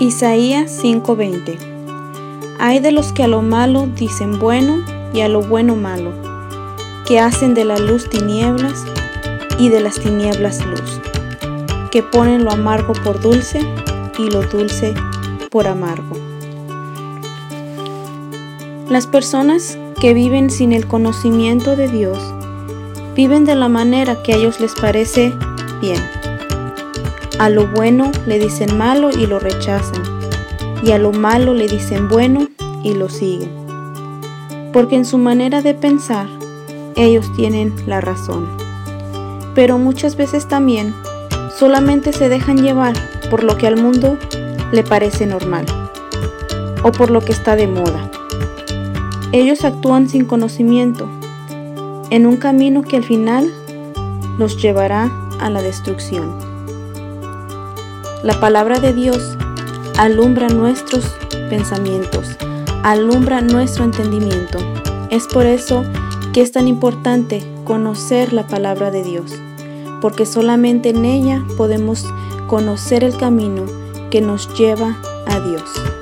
Isaías 5:20 Hay de los que a lo malo dicen bueno y a lo bueno malo, que hacen de la luz tinieblas y de las tinieblas luz, que ponen lo amargo por dulce y lo dulce por amargo. Las personas que viven sin el conocimiento de Dios viven de la manera que a ellos les parece bien. A lo bueno le dicen malo y lo rechazan, y a lo malo le dicen bueno y lo siguen. Porque en su manera de pensar, ellos tienen la razón. Pero muchas veces también solamente se dejan llevar por lo que al mundo le parece normal o por lo que está de moda. Ellos actúan sin conocimiento en un camino que al final los llevará a la destrucción. La palabra de Dios alumbra nuestros pensamientos, alumbra nuestro entendimiento. Es por eso que es tan importante conocer la palabra de Dios, porque solamente en ella podemos conocer el camino que nos lleva a Dios.